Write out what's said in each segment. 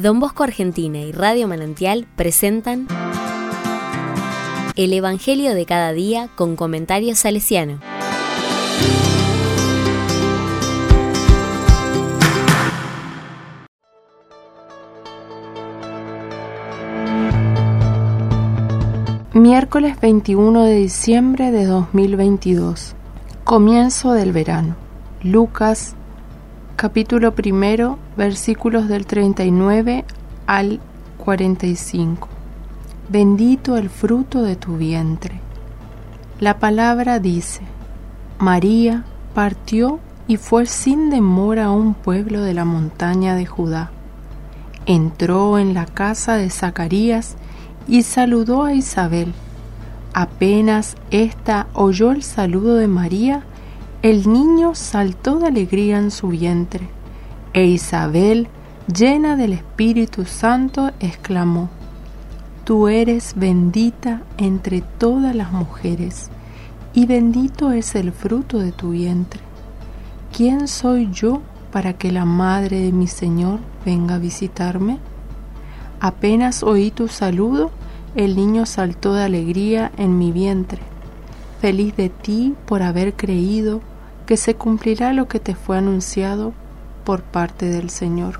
Don Bosco Argentina y Radio Manantial presentan El Evangelio de cada día con comentarios salesiano. Miércoles 21 de diciembre de 2022. Comienzo del verano. Lucas capítulo primero, versículos del 39 al 45. Bendito el fruto de tu vientre. La palabra dice, María partió y fue sin demora a un pueblo de la montaña de Judá. Entró en la casa de Zacarías y saludó a Isabel. Apenas ésta oyó el saludo de María, el niño saltó de alegría en su vientre, e Isabel, llena del Espíritu Santo, exclamó, Tú eres bendita entre todas las mujeres, y bendito es el fruto de tu vientre. ¿Quién soy yo para que la madre de mi Señor venga a visitarme? Apenas oí tu saludo, el niño saltó de alegría en mi vientre. Feliz de ti por haber creído que se cumplirá lo que te fue anunciado por parte del Señor.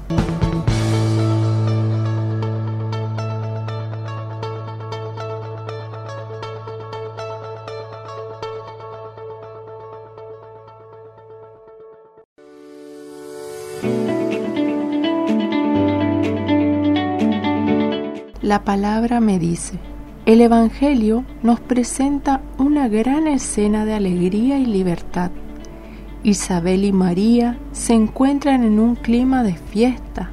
La palabra me dice, el Evangelio nos presenta una gran escena de alegría y libertad Isabel y María se encuentran en un clima de fiesta,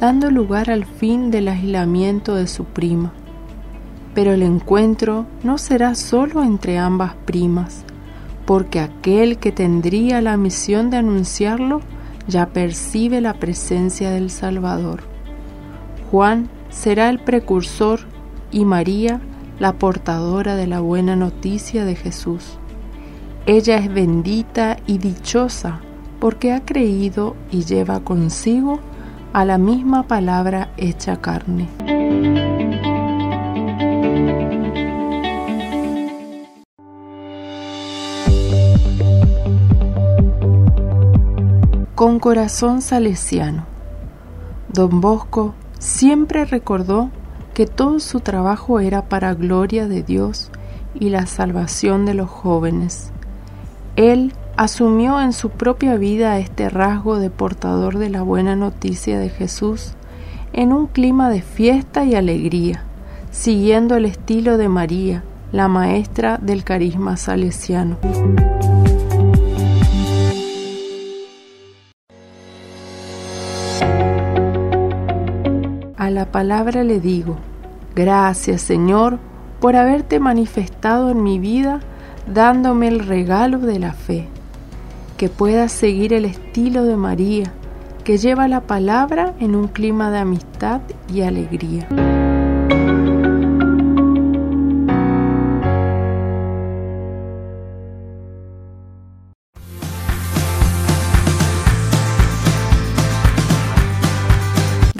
dando lugar al fin del aislamiento de su prima. Pero el encuentro no será solo entre ambas primas, porque aquel que tendría la misión de anunciarlo ya percibe la presencia del Salvador. Juan será el precursor y María la portadora de la buena noticia de Jesús. Ella es bendita y dichosa porque ha creído y lleva consigo a la misma palabra hecha carne. Con corazón salesiano, don Bosco siempre recordó que todo su trabajo era para gloria de Dios y la salvación de los jóvenes él asumió en su propia vida este rasgo de portador de la buena noticia de Jesús en un clima de fiesta y alegría, siguiendo el estilo de María, la maestra del carisma salesiano. A la palabra le digo, gracias Señor por haberte manifestado en mi vida dándome el regalo de la fe, que pueda seguir el estilo de María, que lleva la palabra en un clima de amistad y alegría.